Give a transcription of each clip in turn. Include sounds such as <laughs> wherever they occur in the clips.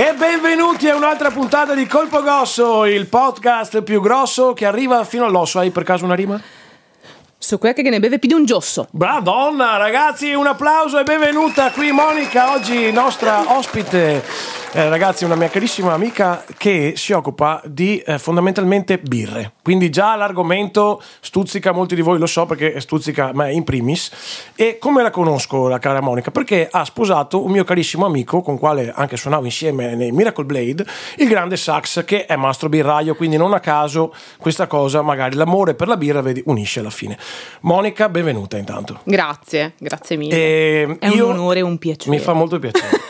E benvenuti a un'altra puntata di Colpo Grosso, il podcast più grosso che arriva fino all'osso. Hai per caso una rima? Su quella che ne beve più di un giosso. Madonna, ragazzi, un applauso e benvenuta qui Monica, oggi nostra ospite eh, ragazzi, una mia carissima amica che si occupa di eh, fondamentalmente birre. Quindi già l'argomento stuzzica molti di voi, lo so perché stuzzica me in primis. E come la conosco la cara Monica? Perché ha sposato un mio carissimo amico con quale anche suonavo insieme nei Miracle Blade, il grande Sax che è mastro birraio, quindi non a caso questa cosa, magari l'amore per la birra, vedi, unisce alla fine. Monica, benvenuta intanto. Grazie, grazie mille. E è un onore e un piacere. Mi fa molto piacere. <laughs>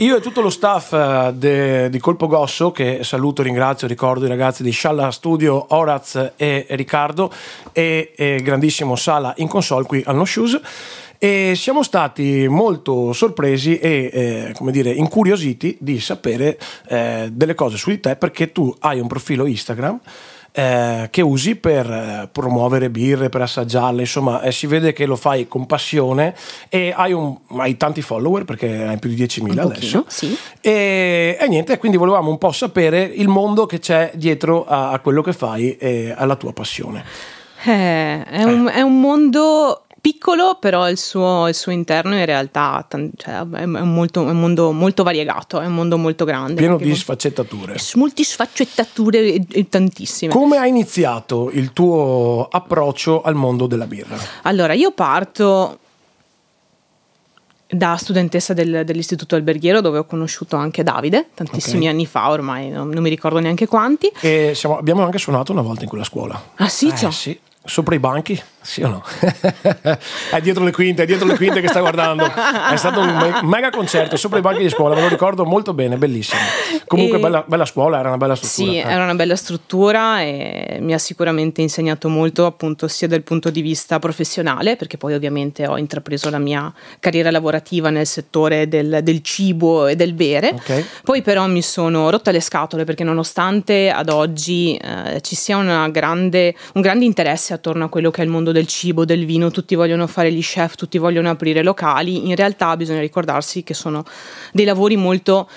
Io e tutto lo staff eh, de, di Colpo Gosso, che saluto, ringrazio, ricordo i ragazzi di Scialla Studio, Oraz e Riccardo, e, e grandissimo Sala in console qui al No Shoes. E siamo stati molto sorpresi e eh, come dire incuriositi di sapere eh, delle cose su di te perché tu hai un profilo Instagram eh, che usi per eh, promuovere birre, per assaggiarle, insomma eh, si vede che lo fai con passione e hai, un, hai tanti follower perché hai più di 10.000 adesso. Sì. E, e, niente, quindi volevamo un po' sapere il mondo che c'è dietro a, a quello che fai e alla tua passione. Eh, è, un, è un mondo piccolo, però il suo, il suo interno in realtà cioè, è, un molto, è, un mondo molto variegato, è un mondo molto grande. Pieno di sfaccettature. Molti sfaccettature e, e tantissime. Come ha iniziato il tuo approccio al mondo della birra? Allora, io parto da studentessa del, dell'istituto alberghiero dove ho conosciuto anche Davide tantissimi okay. anni fa ormai non, non, mi ricordo neanche quanti e siamo, abbiamo anche suonato una volta in quella scuola ah sì? Eh, sì sopra i banchi sì o no? <laughs> è dietro le quinte, è dietro le quinte che sta guardando. È stato un mega concerto sopra i banchi di scuola, me lo ricordo molto bene, bellissimo. Comunque e... bella, bella, scuola, era una bella struttura. Sì, eh. era una bella struttura e mi ha sicuramente insegnato molto appunto sia dal punto di vista professionale, perché poi ovviamente ho intrapreso la mia carriera lavorativa nel settore del, del cibo e del bere. Okay. Poi però mi sono rotta le scatole perché nonostante ad oggi eh, ci sia grande, un grande interesse attorno a quello che è il mondo mondo del cibo, del vino, tutti vogliono fare gli chef, tutti vogliono aprire locali, in realtà bisogna ricordarsi che sono dei lavori molto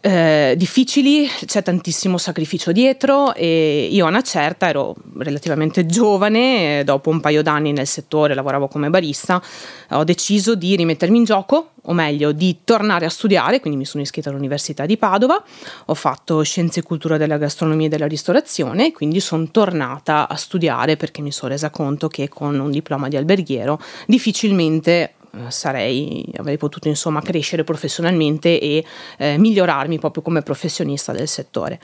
eh, difficili, c'è tantissimo sacrificio dietro e io a una certa ero relativamente giovane, dopo un paio d'anni nel settore lavoravo come barista, ho deciso di rimettermi in gioco, o meglio di tornare a studiare, quindi mi sono iscritta all'Università di Padova, ho fatto Scienze e Cultura della Gastronomia e della Ristorazione, quindi sono tornata a studiare perché mi sono resa conto che con un diploma di alberghiero difficilmente eh, sarei, avrei potuto insomma crescere professionalmente e eh, migliorarmi proprio come professionista del settore.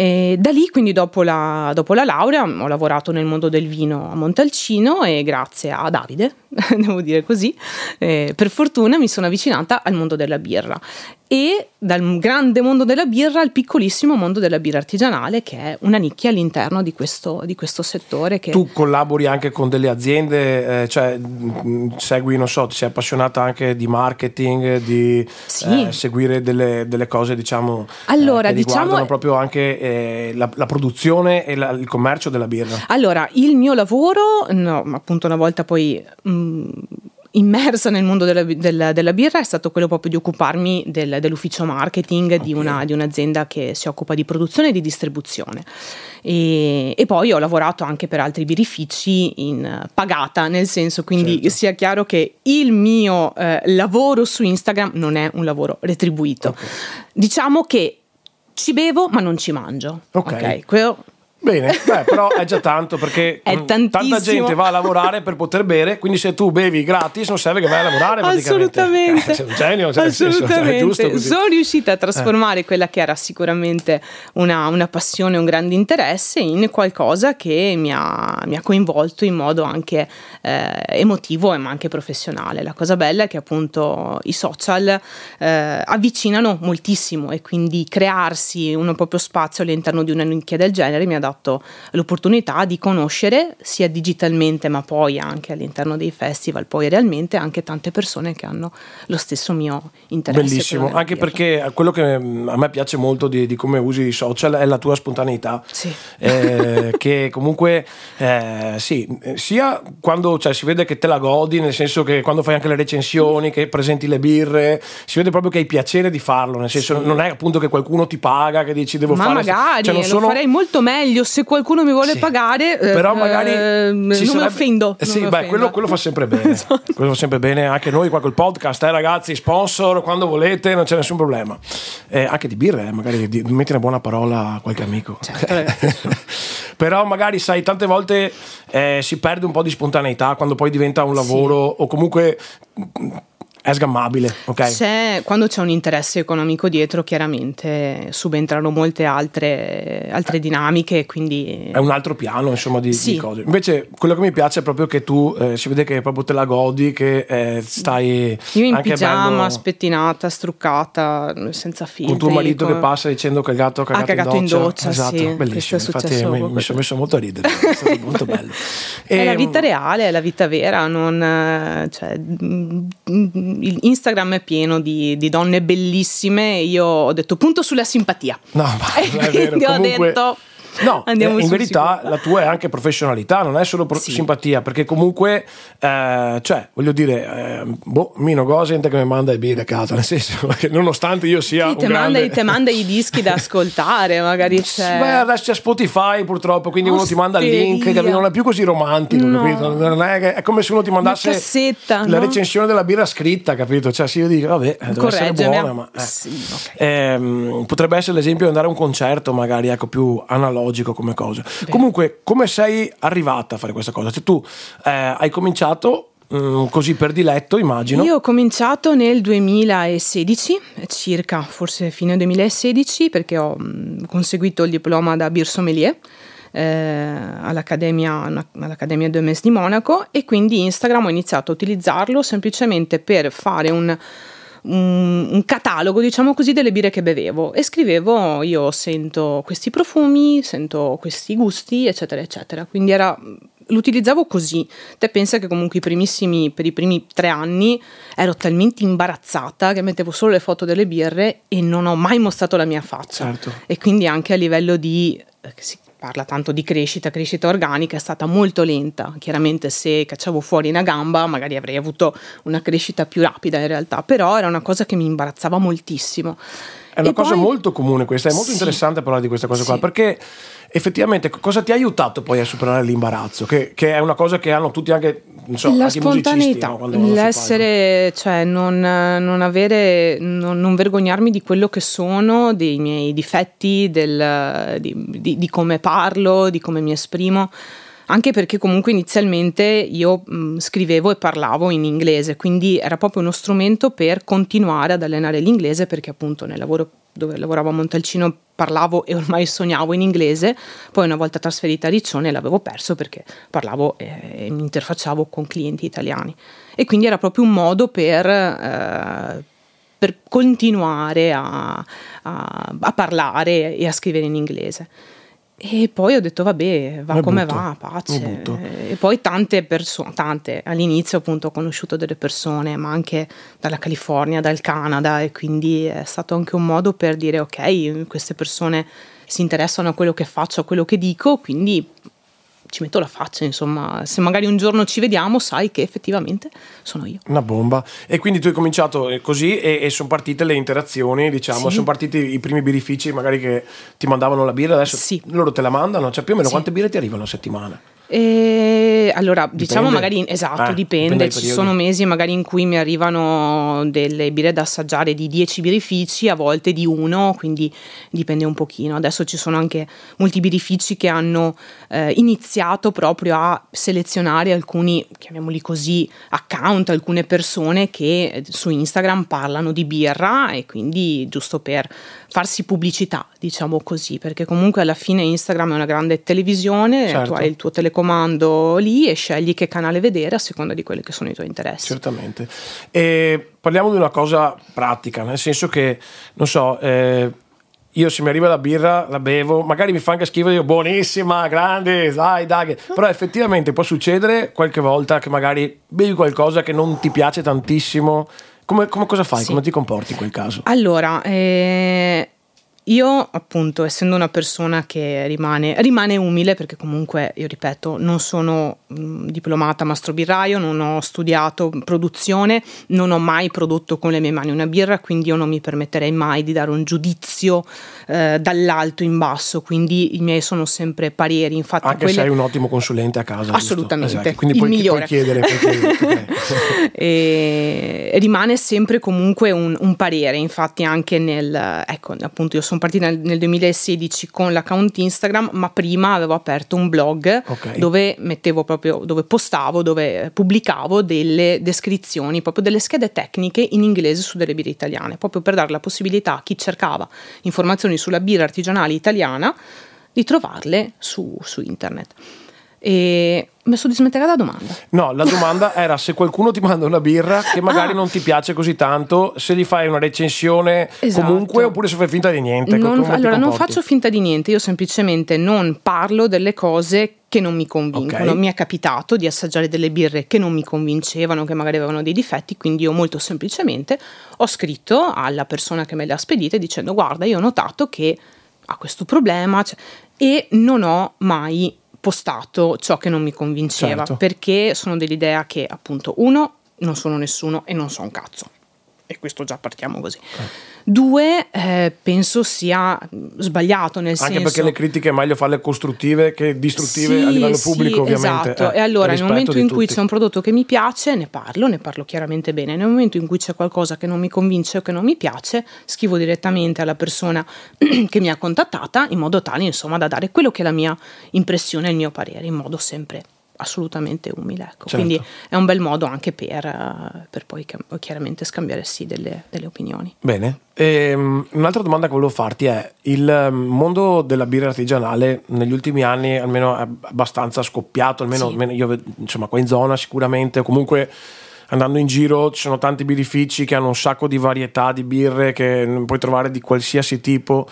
E da lì, quindi dopo la, dopo la, laurea, ho lavorato nel mondo del vino a Montalcino e grazie a Davide, <laughs> devo dire così, eh, per fortuna mi sono avvicinata al mondo della birra e dal grande mondo della birra al piccolissimo mondo della birra artigianale che è una nicchia all'interno di questo, di questo settore. Che... Tu collabori anche con delle aziende, eh, cioè mm, segui, non so, ti sei appassionata anche di marketing, di sì. eh, seguire delle, delle, cose diciamo allora, eh, che diciamo... proprio anche eh, la, la, produzione e la, il commercio della birra. Allora, il mio lavoro, no, appunto una volta poi... Mh, mm, immersa nel mondo della, della, della, birra è stato quello proprio di occuparmi del, dell'ufficio marketing okay. di, una, di, un'azienda che si occupa di produzione e di distribuzione. E, e, poi ho lavorato anche per altri birrifici in pagata, nel senso quindi certo. sia chiaro che il mio eh, lavoro su Instagram non è un lavoro retribuito. Okay. Diciamo che ci bevo ma non ci mangio. Ok. okay? Bene, beh, però è già tanto perché <laughs> tanta gente va a lavorare per poter bere, quindi se tu bevi gratis non serve che vai a lavorare Assolutamente. Sei un genio, cioè, Assolutamente. Senso, Sono riuscita a trasformare eh. quella che era sicuramente una, una, passione, un grande interesse in qualcosa che mi ha, mi ha coinvolto in modo anche eh, emotivo ma anche professionale. La cosa bella è che appunto i social eh, avvicinano moltissimo e quindi crearsi un proprio spazio all'interno di una nicchia del genere mi ha dato dato l'opportunità di conoscere sia digitalmente ma poi anche all'interno dei festival, poi realmente anche tante persone che hanno lo stesso mio interesse. Bellissimo, anche perché quello che mm, a me piace molto di, di, come usi i social è la tua spontaneità, sì. eh, <laughs> che comunque eh, sì, sia quando cioè, si vede che te la godi, nel senso che quando fai anche le recensioni, che presenti le birre, si vede proprio che hai piacere di farlo, nel senso sì. non è appunto che qualcuno ti paga, che dici devo Ma fare... Ma magari, cioè, sono... lo farei molto meglio se qualcuno mi vuole sì. pagare, però magari eh, non sarebbe... mi offendo. Eh, sì, mi beh, offendo. quello, quello, fa sempre bene, <laughs> esatto. quello fa sempre bene, anche noi qua col podcast, eh, ragazzi, sponsor, quando volete, non c'è nessun problema. Eh, anche di birre, eh, magari di, metti una buona parola a qualche amico. Certo, <laughs> però magari sai, tante volte eh, si perde un po' di spontaneità quando poi diventa un lavoro sì. o comunque è sgammabile, ok? C'è, quando c'è un interesse economico dietro, chiaramente subentrano molte altre, altre eh, dinamiche, quindi... È un altro piano, insomma, di, sì. di cose. Invece, quello che mi piace è proprio che tu eh, si vede che proprio te la godi, che eh, stai... Io in anche pigiama, bello... spettinata, struccata, senza filtri. Con tuo marito con... che passa dicendo che il gatto ha cagato, ha cagato in doccia. In doccia esatto, sì, bellissimo. Infatti mi, mi sono messo molto a ridere, è stato molto <laughs> bello. E... È la vita reale, è la vita vera, non... Eh, cioè, Instagram è pieno di, di, donne bellissime. Io ho detto punto sulla simpatia. No, ma <laughs> è vero. Comunque... ho detto No, Andiamo in verità sicuro. la tua è anche professionalità, non è solo pro- sì. simpatia, perché comunque, eh, cioè, voglio dire, eh, boh, Mino Gosent che mi manda i birre a casa, nel senso <laughs> che nonostante io sia sì, un te, grande... manda, te manda i dischi da <laughs> ascoltare, magari c'è... Beh, adesso c'è Spotify purtroppo, quindi Osteria. uno ti manda il link, capito? non è più così romantico, no. capito? Non è, è, come se uno ti mandasse cassetta, la no? recensione della birra scritta, capito? Cioè, se io dico, vabbè, deve essere buona, ma... Eh. Sì, okay. eh, potrebbe essere l'esempio di andare a un concerto, magari, ecco, più analogico come cosa. Beh. Comunque, come sei arrivata a fare questa cosa? Cioè, tu eh, hai cominciato mm, così per diletto, immagino. Io ho cominciato nel 2016, circa forse fine 2016, perché ho mh, conseguito il diploma da Beer Sommelier. Eh, all'Accademia, all'Accademia de Mes di Monaco e quindi Instagram ho iniziato a utilizzarlo semplicemente per fare un, un, un, catalogo, diciamo così, delle birre che bevevo e scrivevo io sento questi profumi, sento questi gusti, eccetera, eccetera. Quindi era l'utilizzavo così. Te pensa che comunque i primissimi, per i primi tre anni ero talmente imbarazzata che mettevo solo le foto delle birre e non ho mai mostrato la mia faccia. Certo. E quindi anche a livello di eh, parla tanto di crescita, crescita organica, è stata molto lenta. Chiaramente se cacciavo fuori una gamba magari avrei avuto una crescita più rapida in realtà, però era una cosa che mi imbarazzava moltissimo. È una E cosa poi- molto comune questa, è molto Sì. interessante parlare di questa cosa qua, Sì. perché effettivamente cosa ti ha aiutato poi a superare l'imbarazzo? Che, che è una cosa che hanno tutti anche, so, la anche spontaneità, no? L'essere, cioè non, non avere, non, non vergognarmi di quello che sono, dei miei difetti, del- di, di- di come parlo, di come mi esprimo. Anche perché comunque inizialmente io mh, scrivevo e parlavo in inglese, quindi era proprio uno strumento per continuare ad allenare l'inglese perché appunto nel lavoro dove lavoravo a Montalcino parlavo e ormai sognavo in inglese, poi una volta trasferita a Riccione l'avevo perso perché parlavo e, e mi interfacciavo con clienti italiani e quindi era proprio un modo per, eh, per continuare a, a- a parlare e a scrivere in inglese. E poi ho detto, vabbè, va come va, pace. E poi tante persone, tante, all'inizio appunto ho conosciuto delle persone, ma anche dalla California, dal Canada, e quindi è stato anche un modo per dire, ok, queste persone si interessano a quello che faccio, a quello che dico, quindi ci metto la faccia, insomma, se magari un giorno ci vediamo, sai che effettivamente sono io. Una bomba. E quindi tu hai cominciato eh, così e, e sono partite le interazioni, diciamo, Sì. sono partiti i primi birrifici magari che ti mandavano la birra, adesso Sì. loro te la mandano, cioè più o meno Sì. quante birre ti arrivano a settimana? E allora, diciamo Dipende. magari esatto, Eh, dipende dipende. Ci sono mesi magari in cui mi arrivano delle birre da assaggiare di 10 birrifici, a volte di uno, quindi dipende un pochino. Adesso ci sono anche molti birrifici che hanno eh, iniziato proprio a selezionare alcuni, chiamiamoli così, account, alcune persone che eh, su Instagram parlano di birra e quindi giusto per farsi pubblicità, diciamo così, perché comunque alla fine Instagram è una grande televisione, Certo. tu hai il tuo telecomando lì e scegli che canale vedere a seconda di quelli che sono i tuoi interessi. Certamente. E parliamo di una cosa pratica, nel senso che, non so, eh, io se mi arriva la birra la bevo, magari mi fa anche schifo, dico buonissima, grande, dai, dai, <laughs> però effettivamente può succedere qualche volta che magari bevi qualcosa che non ti piace tantissimo. Come, come cosa fai? Sì. Come ti comporti in quel caso? Allora, eh, io, appunto, essendo una persona che rimane, rimane, umile, perché comunque, io ripeto, non sono mh, diplomata mastrobirraio, non ho studiato produzione, non ho mai prodotto con le mie mani una birra, quindi io non mi permetterei mai di dare un giudizio eh, dall'alto in basso, quindi i miei sono sempre pareri. Infatti, Anche quelle... se hai un ottimo consulente a casa. Assolutamente, esatto. quindi il puoi, migliore. Puoi chiedere. Puoi chiedere. <laughs> e rimane sempre comunque un, un parere, infatti anche nel, ecco, appunto io sono partita nel, nel 2016 con l'account Instagram, ma prima avevo aperto un blog okay. dove mettevo proprio, dove postavo, dove pubblicavo delle descrizioni, proprio delle schede tecniche in inglese su delle birre italiane, proprio per dare la possibilità a chi cercava informazioni sulla birra artigianale italiana di trovarle su, su internet. E mi sono dimenticata la domanda. No, la domanda era se qualcuno ti manda una birra che magari ah. non ti piace così tanto, se gli fai una recensione esatto. comunque oppure se fai finta di niente. Non, allora, non faccio finta di niente, io semplicemente non parlo delle cose che non mi convincono. Okay. Mi è capitato di assaggiare delle birre che non mi convincevano, che magari avevano dei difetti, quindi io molto semplicemente ho scritto alla persona che me le ha spedite dicendo guarda, io ho notato che ha questo problema cioè, e non ho mai postato ciò che non mi convinceva, certo. perché sono dell'idea che appunto uno non sono nessuno e non so un cazzo. E questo già partiamo così. Due, eh, penso sia sbagliato nel Anche senso... perché le critiche è meglio farle costruttive che distruttive sì, a livello pubblico, sì, ovviamente. Esatto. Eh, e allora, nel momento in cui c'è un prodotto che mi piace, ne parlo, ne parlo chiaramente bene. Nel momento in cui c'è qualcosa che non mi convince o che non mi piace, scrivo direttamente alla persona <clears throat> che mi ha contattata in modo tale, insomma, da dare quello che è la mia impressione, il mio parere, in modo sempre assolutamente umile. Ecco. Certo. Quindi è un bel modo anche per, eh, per poi chiaramente scambiare sì delle, delle opinioni. Bene. E, um, un'altra domanda che volevo farti è: il um, mondo della birra artigianale negli ultimi anni almeno è abbastanza scoppiato, almeno, sì. almeno io, insomma, qua in zona sicuramente, comunque andando in giro ci sono tanti birrifici che hanno un sacco di varietà di birre che puoi trovare di qualsiasi tipo.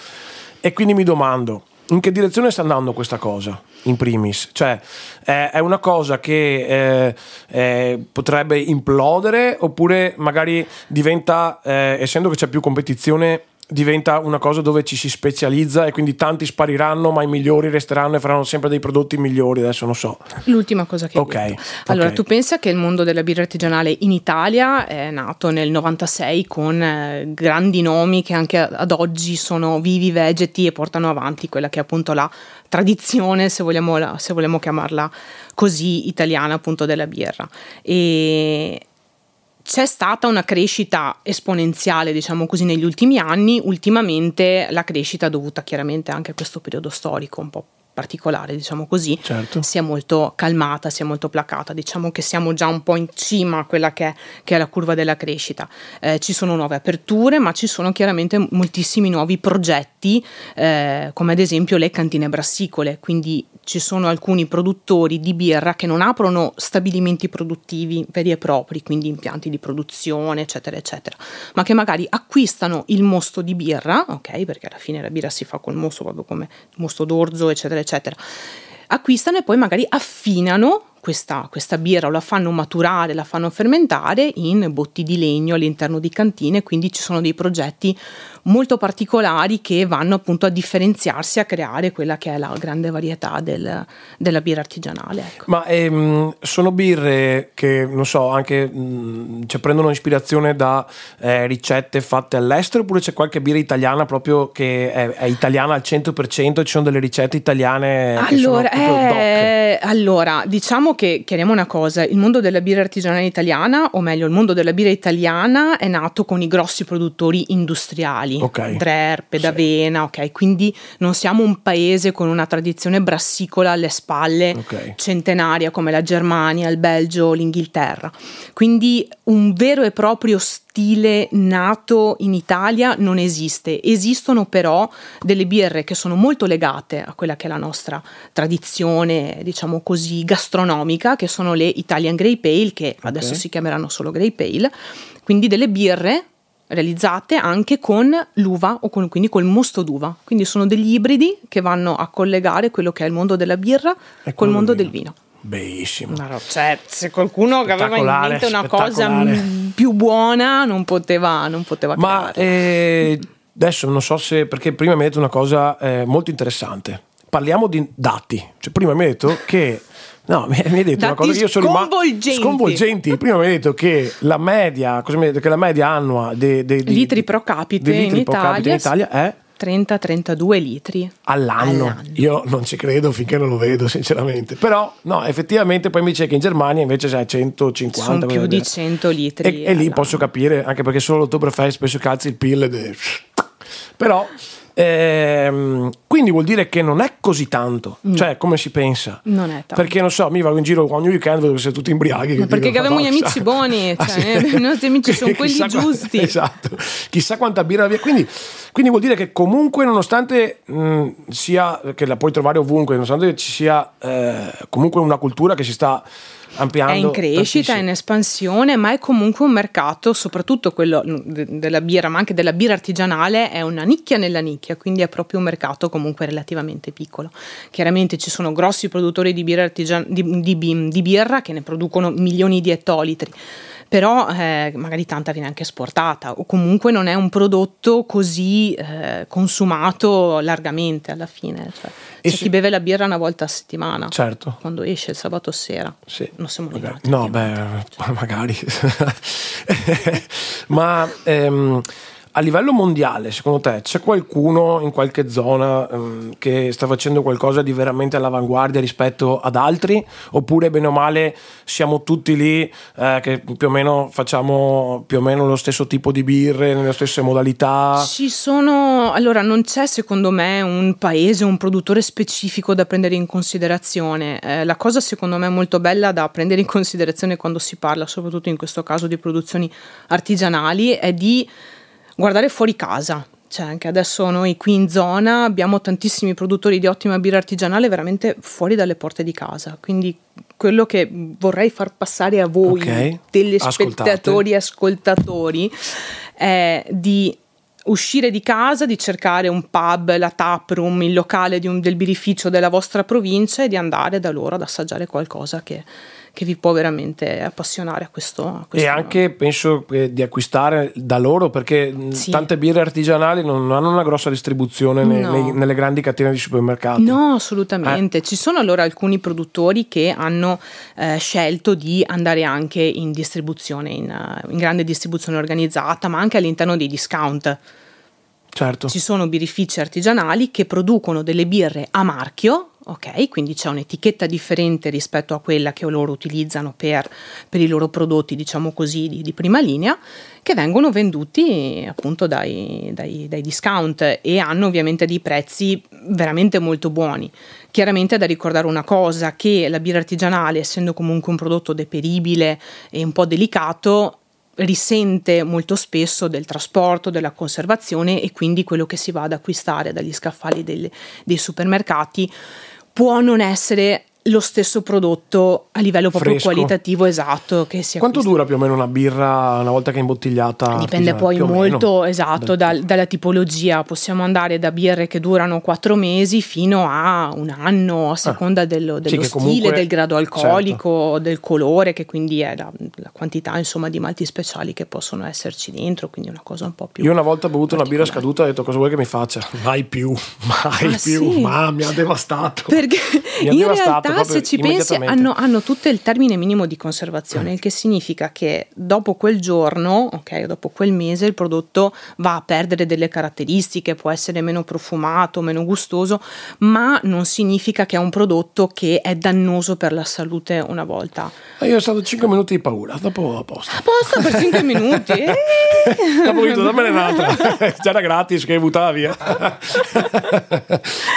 E quindi mi domando, in che direzione sta andando questa cosa? In primis, cioè è una cosa che eh, eh, potrebbe implodere oppure magari diventa, eh, essendo che c'è più competizione, diventa una cosa dove ci si specializza e quindi tanti spariranno, ma i migliori resteranno e faranno sempre dei prodotti migliori. Adesso non so. L'ultima cosa che Ok. Allora, okay. tu pensa che il mondo della birra artigianale in Italia è nato nel 96 con eh, grandi nomi che anche ad oggi sono vivi, vegeti e portano avanti quella che è appunto la tradizione, se vogliamo, se vogliamo chiamarla così, italiana appunto della birra. E c'è stata una crescita esponenziale, diciamo così, negli ultimi anni, ultimamente la crescita dovuta chiaramente anche a questo periodo storico un po' particolare, diciamo così, certo. sia molto calmata, sia molto placata. Diciamo che siamo già un po' in cima a quella che è, che è la curva della crescita. Eh, ci sono nuove aperture, ma ci sono chiaramente moltissimi nuovi progetti, eh, come ad esempio le cantine brassicole, quindi ci sono alcuni produttori di birra che non aprono stabilimenti produttivi veri e propri, quindi impianti di produzione, eccetera, eccetera, ma che magari acquistano il mosto di birra, ok? Perché alla fine la birra si fa col mosto, proprio come mosto d'orzo, eccetera, eccetera. Acquistano e poi magari affinano questa, questa, birra la fanno maturare, la fanno fermentare in botti di legno all'interno di cantine, quindi ci sono dei progetti molto particolari che vanno appunto a differenziarsi, a creare quella che è la grande varietà del, della birra artigianale. Ecco. Ma ehm, sono birre che, non so, anche mh, cioè, prendono ispirazione da eh, ricette fatte all'estero oppure c'è qualche birra italiana proprio che è, è italiana al 100% e ci sono delle ricette italiane allora, eh, allora diciamo che chiariamo una cosa, il mondo della birra artigianale italiana, o meglio il mondo della birra italiana è nato con i grossi produttori industriali okay. Drer, Pedavena, sì. ok? Quindi non siamo un paese con una tradizione brassicola alle spalle okay. centenaria come la Germania, il Belgio, l'Inghilterra. Quindi un vero e proprio stile nato in Italia non esiste. Esistono però delle birre che sono molto legate a quella che è la nostra tradizione, diciamo così, gastronomica, che sono le Italian Grey Pale, che okay. adesso si chiameranno solo Grey Pale. Quindi delle birre realizzate anche con l'uva o con, quindi col mosto d'uva. Quindi sono degli ibridi che vanno a collegare quello che è il mondo della birra E col mondo del del vino. Bellissimo. No, cioè, se qualcuno che aveva in mente una cosa mm, più buona non poteva, non poteva Ma eh, adesso non so se, perché prima mi hai detto una cosa eh, molto interessante. Parliamo di dati. Cioè, prima mi hai detto che. No, mi mi hai detto una Dati cosa io sono sconvolgenti. sconvolgenti. Prima mi hai detto che la media, cosa mi hai detto? Che la media annua dei, dei- dei- Litri pro capite litri in pro capite in Italia, Italia è 30-32 litri all'anno. All'anno. Io non ci credo finché non lo vedo, sinceramente. Però, no, effettivamente poi mi dice che in Germania invece c'è 150. sono più di dire. 100 litri. E, e lì posso capire, anche perché solo l'Oktoberfest spesso calzi il pill. ed è- Però, ehm, quindi vuol dire che non è così tanto, cioè come si pensa. Mm. Non è tanto. Perché non so, mi vado in giro ogni weekend vedo che siete tutti imbriaghi. Ma perché dicono, abbiamo gli "Madonna, amici chissà." buoni, <laughs> Ah, cioè, sì. <laughs> i nostri amici sono <laughs> quelli Chissà qua- giusti. esatto, chissà quanta birra via. Quindi, quindi vuol dire che comunque, nonostante mh, sia che la puoi trovare ovunque, nonostante ci sia eh, comunque una cultura che si sta ampliando. È in crescita, è in espansione, ma è comunque un mercato, soprattutto quello mm, de- della birra, ma anche della birra artigianale, è una nicchia nella nicchia, quindi è proprio un mercato comunque relativamente piccolo. Chiaramente ci sono grossi produttori di birra, artigian- di, di di birra che ne producono milioni di ettolitri. Però eh, magari tanta viene anche esportata o comunque non è un prodotto così eh, consumato largamente alla fine. Cioè, c'è se- chi beve la birra una volta a settimana, Certo. quando esce il sabato sera. Sì. Non siamo Magari- legati. No, beh, <laughs> magari. <laughs> Ma ehm, a livello mondiale, secondo te, c'è qualcuno in qualche zona ehm, che sta facendo qualcosa di veramente all'avanguardia rispetto ad altri? Oppure, bene o male, siamo tutti lì eh, che più o meno facciamo più o meno lo stesso tipo di birre, nelle stesse modalità? Ci sono, allora non c'è secondo me un paese, un produttore specifico da prendere in considerazione. Eh, la cosa secondo me molto bella da prendere in considerazione quando si parla, soprattutto in questo caso di produzioni artigianali, è di guardare fuori casa. Cioè, anche adesso noi qui in zona abbiamo tantissimi produttori di ottima birra artigianale veramente fuori dalle porte di casa. Quindi quello che vorrei far passare a voi, Ok. telespettatori e ascoltatori, è di uscire di casa, di cercare un pub, la tap room, il locale di un- del birrificio della vostra provincia e di andare da loro ad assaggiare qualcosa che, che vi può veramente appassionare a questo. a E questo- anche penso eh, di acquistare da loro perché mh, Sì. tante birre artigianali non hanno una grossa distribuzione No. nei- nelle grandi catene di supermercati. No, assolutamente. Ci sono allora alcuni produttori che hanno eh, scelto di andare anche in distribuzione, in, eh, in grande distribuzione organizzata, ma anche all'interno dei discount. Certo. Ci sono birrifici artigianali che producono delle birre a marchio, ok? Quindi c'è un'etichetta differente rispetto a quella che loro utilizzano per, per i loro prodotti, diciamo così, di, di prima linea, che vengono venduti appunto dai, dai- dai discount e hanno ovviamente dei prezzi veramente molto buoni. Chiaramente è da ricordare una cosa, che la birra artigianale, essendo comunque un prodotto deperibile e un po' delicato, risente molto spesso del trasporto, della conservazione e quindi quello che si va ad acquistare dagli scaffali delle- dei supermercati può non essere lo stesso prodotto a livello proprio Fresco. qualitativo esatto che si Quanto acquista. dura più o meno una birra una volta che è imbottigliata? Dipende poi molto esatto dal- dalla tipologia, possiamo andare da birre che durano quattro mesi fino a un anno a seconda dello, dello Ah. che stile, comunque- del grado alcolico, del colore, che quindi è la, la quantità insomma di malti speciali che possono esserci dentro, quindi una cosa un po' più... Io una volta ho bevuto una birra scaduta e ho detto cosa vuoi che mi faccia? <laughs> Mai più, <laughs> mai Ah, più, sì? ma mi ha devastato. Perché <laughs> Mi ha in devastato realtà, proprio se ci pensi, hanno, hanno tutto il termine minimo di conservazione, il che significa che dopo quel giorno, ok, dopo quel mese, il prodotto va a perdere delle caratteristiche, può essere meno profumato, meno gustoso, ma non significa che è un prodotto che è dannoso per la salute una volta. Io ho stato 5 minuti di paura, dopo a posto. A posto per 5 <laughs> minuti. eh. Dopo ho detto dammene un'altra, <laughs> già era gratis che hai buttata via. <laughs>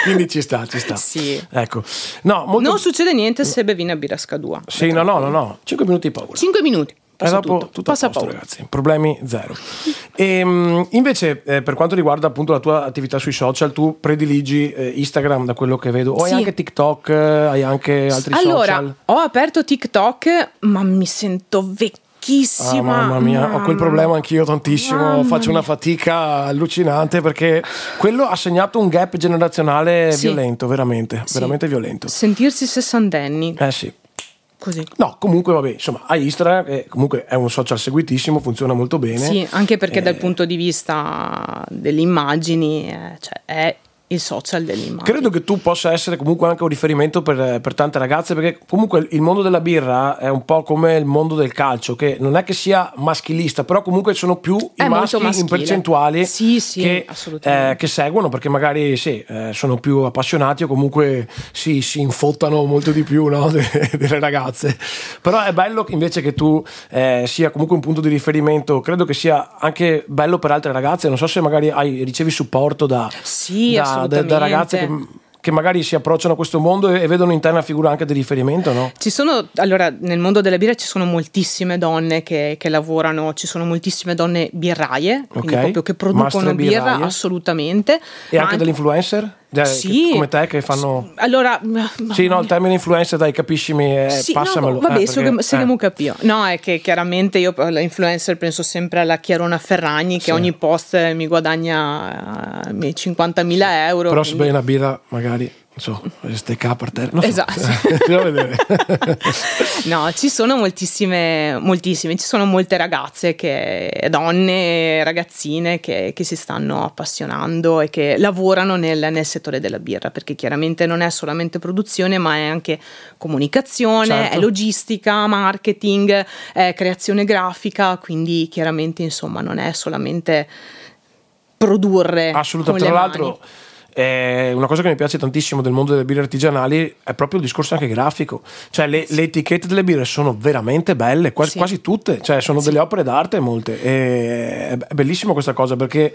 Quindi ci sta, ci sta. Sì. Ecco. No, molto... Non succede niente se bevi una birra scadua. Sì, no, no, no, no, 5 minuti di paura. 5 minuti. E Passa dopo tutto. tutto, Passa a posto, ragazzi. Problemi zero. <laughs> E, invece, eh, per quanto riguarda appunto la tua attività sui social, tu prediligi eh, Instagram da quello che vedo, o hai Sì. anche TikTok, eh, hai anche altri allora, social? ho aperto TikTok, ma mi sento freschissima. Ah, mamma mia, ho quel problema anch'io tantissimo. Mamma Faccio una fatica allucinante perché quello ha segnato un gap generazionale sì. violento, veramente, sì. veramente violento. Sentirsi sessantenni. Eh sì. Così. No, comunque vabbè, insomma, hai Instagram, che comunque è un social seguitissimo, funziona molto bene. Sì, anche perché eh, dal punto di vista delle immagini, eh, cioè è il social dell'immagine. Credo che tu possa essere comunque anche un riferimento per, per, tante ragazze, perché comunque il mondo della birra è un po' come il mondo del calcio, che non è che sia maschilista, però comunque sono più è i maschi in percentuali sì, sì, che, eh, che, seguono, perché magari sì, eh, sono più appassionati o comunque sì, si infottano molto di più no, <laughs> de, delle ragazze. Però è bello invece che tu eh, sia comunque un punto di riferimento, credo che sia anche bello per altre ragazze, non so se magari hai, ricevi supporto da... Sì, da, da, da ragazze che che magari si approcciano a questo mondo e, vedono in te una figura anche di riferimento, no? Ci sono, allora, nel mondo della birra ci sono moltissime donne che, che lavorano, ci sono moltissime donne birraie, okay. proprio che producono birra, assolutamente. E anche, anche degli influencer? Sì. come te che fanno allora sì no il termine influencer dai capiscimi eh, sì, passamelo no, vabbè eh, perché, se eh. capito no è che chiaramente io l'influencer penso sempre alla Chiarona Ferragni che sì. ogni post mi guadagna 50.000 eh, euro però quindi... se bevi una birra magari so, per terra. Non esatto. <laughs> <laughs> no, ci sono moltissime, moltissime, ci sono molte ragazze, che, donne, ragazzine che, che, si stanno appassionando e che lavorano nel, nel, settore della birra, perché chiaramente non è solamente produzione, ma è anche comunicazione, certo. è logistica, marketing, è creazione grafica, quindi chiaramente insomma non è solamente produrre. Assolutamente, tra l'altro. Mani eh, una cosa che mi piace tantissimo del mondo delle birre artigianali è proprio il discorso anche grafico. Cioè, le, le etichette delle birre sono veramente belle, quasi, sì. quasi tutte, cioè, sono sì. delle opere d'arte molte. E è bellissimo questa cosa perché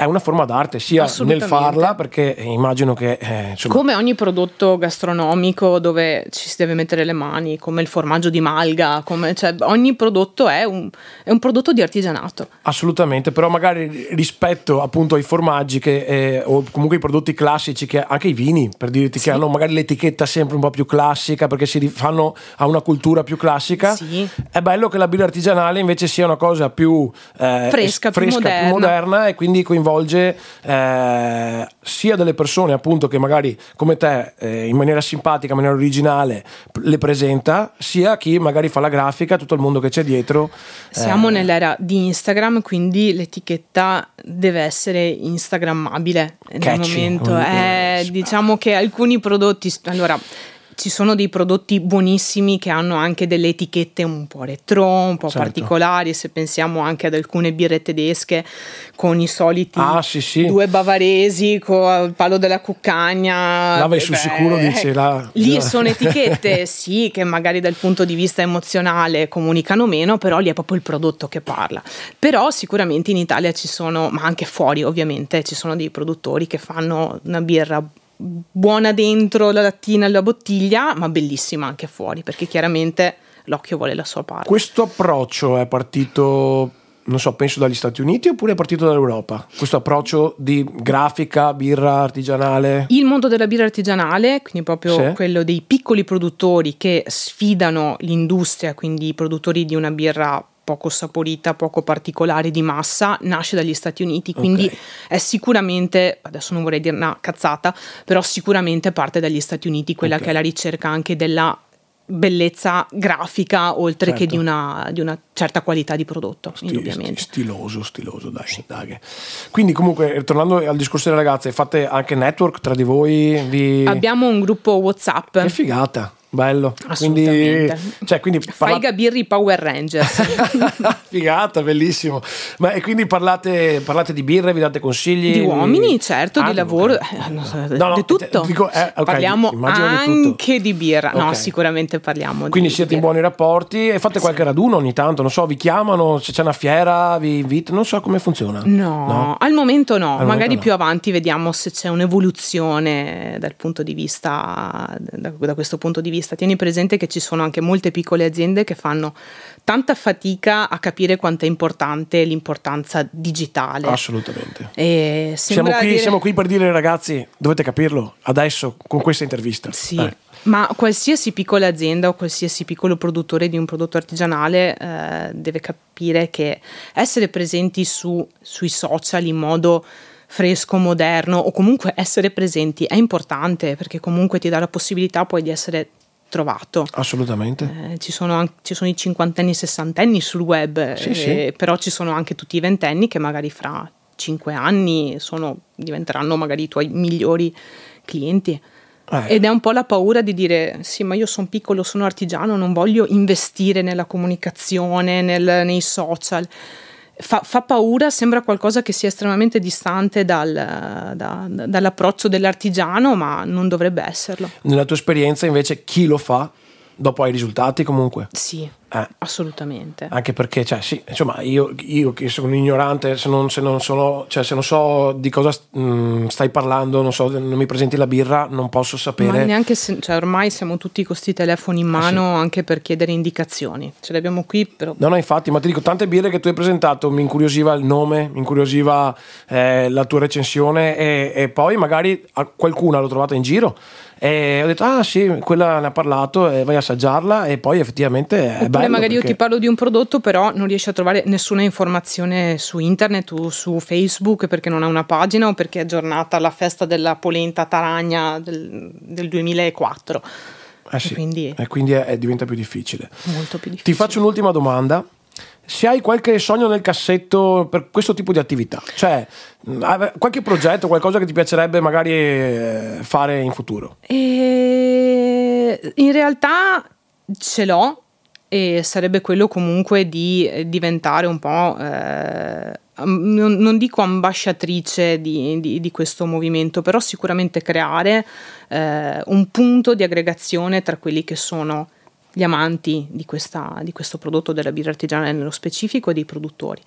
è una forma d'arte sia nel farla perché immagino che eh, insomma... come ogni prodotto gastronomico dove ci si deve mettere le mani come il formaggio di malga come, cioè, ogni prodotto è un, è un, prodotto di artigianato assolutamente però magari rispetto appunto ai formaggi che, eh, o comunque i prodotti classici che anche i vini per dirti sì. che hanno magari l'etichetta sempre un po' più classica perché si rifanno a una cultura più classica sì. è bello che la birra artigianale invece sia una cosa più eh, fresca, fresca più, moderna. più moderna e quindi coinvolge coinvolge eh, sia delle persone appunto che magari come te eh, in maniera simpatica, in maniera originale le presenta, sia chi magari fa la grafica, tutto il mondo che c'è dietro. Siamo eh. nell'era di Instagram, quindi l'etichetta deve essere instagrammabile nel momento. Eh, diciamo che alcuni prodotti, allora ci sono dei prodotti buonissimi che hanno anche delle etichette un po' retro, un po' certo. particolari, se pensiamo anche ad alcune birre tedesche con i soliti ah, sì, sì. due bavaresi con il palo della cuccagna. Là vai sul sicuro dice là. Lì sono etichette, <laughs> sì, che magari dal punto di vista emozionale comunicano meno, però lì è proprio il prodotto che parla. Però sicuramente in Italia ci sono, ma anche fuori ovviamente, ci sono dei produttori che fanno una birra buona dentro la lattina e la bottiglia, ma bellissima anche fuori, perché chiaramente l'occhio vuole la sua parte. Questo approccio è partito, non so, penso dagli Stati Uniti oppure è partito dall'Europa? Questo approccio di grafica, birra artigianale? Il mondo della birra artigianale, quindi proprio sì. quello dei piccoli produttori che sfidano l'industria, quindi i produttori di una birra poco saporita, poco particolare di massa, nasce dagli Stati Uniti, quindi okay. è sicuramente, adesso non vorrei dire una cazzata, però sicuramente parte dagli Stati Uniti quella okay. che è la ricerca anche della bellezza grafica oltre certo. che di una, di una, certa qualità di prodotto Sti, indubbiamente stiloso stiloso dai, sì. dai, quindi comunque tornando al discorso delle ragazze fate anche network tra di voi vi... abbiamo un gruppo whatsapp che figata Bello, quindi, cioè, quindi parla... Fai Gabirri Power Rangers. <laughs> Figata, bellissimo. Ma e quindi parlate, parlate, di birre, vi date consigli? Di uomini, certo, ah, di lavoro, okay. eh, no, no, di tutto. Dico, eh, okay, Parliamo anche di, di birra, okay. no, sicuramente parliamo. Quindi di siete birra. in buoni rapporti e fate qualche raduno ogni tanto, non so, vi chiamano, se c'è una fiera, vi invitano, non so come funziona. No, no? al momento no, al magari momento più avanti vediamo se c'è un'evoluzione dal punto di vista, da, da questo punto di vista vista. Tieni presente che ci sono anche molte piccole aziende che fanno tanta fatica a capire quanto è importante l'importanza digitale. Assolutamente. Siamo qui, dire... siamo, qui, per dire ragazzi, dovete capirlo adesso con questa intervista. Sì. Eh. Ma qualsiasi piccola azienda o qualsiasi piccolo produttore di un prodotto artigianale eh, deve capire che essere presenti su, sui social in modo fresco, moderno o comunque essere presenti è importante perché comunque ti dà la possibilità poi di essere trovato. Assolutamente. Eh, ci, sono anche, ci, sono i cinquantenni e sessantenni sul web, sì, eh, sì. però ci sono anche tutti i ventenni che magari fra cinque anni sono, diventeranno magari i tuoi migliori clienti. Eh. Ed è un po' la paura di dire sì, ma io sono piccolo, sono artigiano, non voglio investire nella comunicazione, nel, nei social. Fa, fa, paura, sembra qualcosa che sia estremamente distante dal, da, dall'approccio dell'artigiano, ma non dovrebbe esserlo. Nella tua esperienza invece chi lo fa dopo hai risultati comunque? Sì, eh. assolutamente. Anche perché, cioè, sì, insomma, io, io, che sono ignorante, se non, se, non sono, cioè, se non so di cosa mh, mm, stai parlando, non, so, non mi presenti la birra, non posso sapere. Ma neanche se, cioè, ormai siamo tutti con questi telefoni in mano eh sì. anche per chiedere indicazioni. Ce le abbiamo qui, però. No, no, infatti, ma ti dico, tante birre che tu hai presentato mi incuriosiva il nome, mi incuriosiva eh, la tua recensione e, e poi magari qualcuna l'ho trovata in giro e ho detto, ah sì, quella ne ha parlato, e vai a assaggiarla e poi effettivamente è Oppure bello. magari perché... io ti parlo di un prodotto, però non riesci a trovare nessuna informazione su internet o su Facebook perché non ha una pagina o perché è aggiornata alla festa della polenta taragna del, del 2004. Eh sì, quindi, e quindi è, è, diventa più difficile. Molto più difficile. Ti faccio un'ultima domanda se hai qualche sogno nel cassetto per questo tipo di attività, cioè qualche progetto, qualcosa che ti piacerebbe magari eh, fare in futuro? E in realtà ce l'ho e sarebbe quello comunque di diventare un po', eh, non, non, dico ambasciatrice di, di, di, questo movimento, però sicuramente creare eh, un punto di aggregazione tra quelli che sono gli amanti di, questa, di questo prodotto della birra artigianale nello specifico e dei produttori.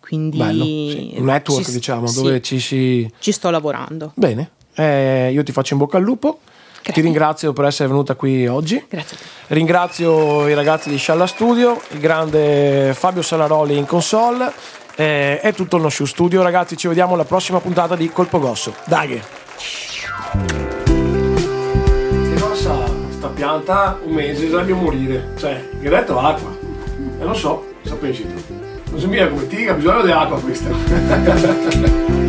Quindi Bello, sì. un network, ci, diciamo, dove ci si. Ci sto lavorando. Bene, eh, io ti faccio in bocca al lupo. Grazie. Ti ringrazio per essere venuta qui oggi. Grazie. Ringrazio i ragazzi di Scialla Studio, il grande Fabio Salaroli in console eh, e tutto il No Show Studio. Ragazzi, ci vediamo alla prossima puntata di Colpo Gosso. Dai! Pianta un mese dovrebbe morire. Cioè, il retto acqua. E lo so, cosa pensi tu? Non sembra come tiga, bisogno di acqua questa. <laughs>